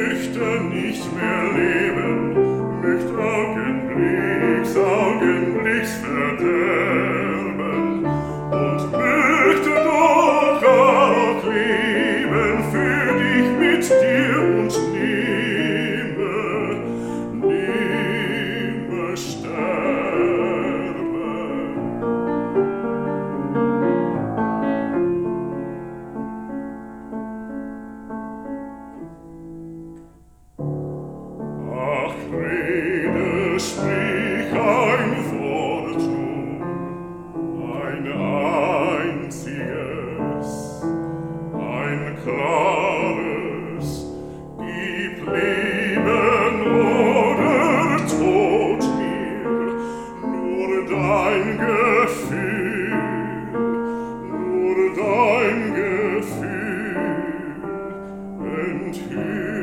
möchte nicht mehr leben, möchte augenblicks, augenblicks verderben. Thank you. ein Wort ein Klares leben dir nur dein Gefühl nur dein Gefühl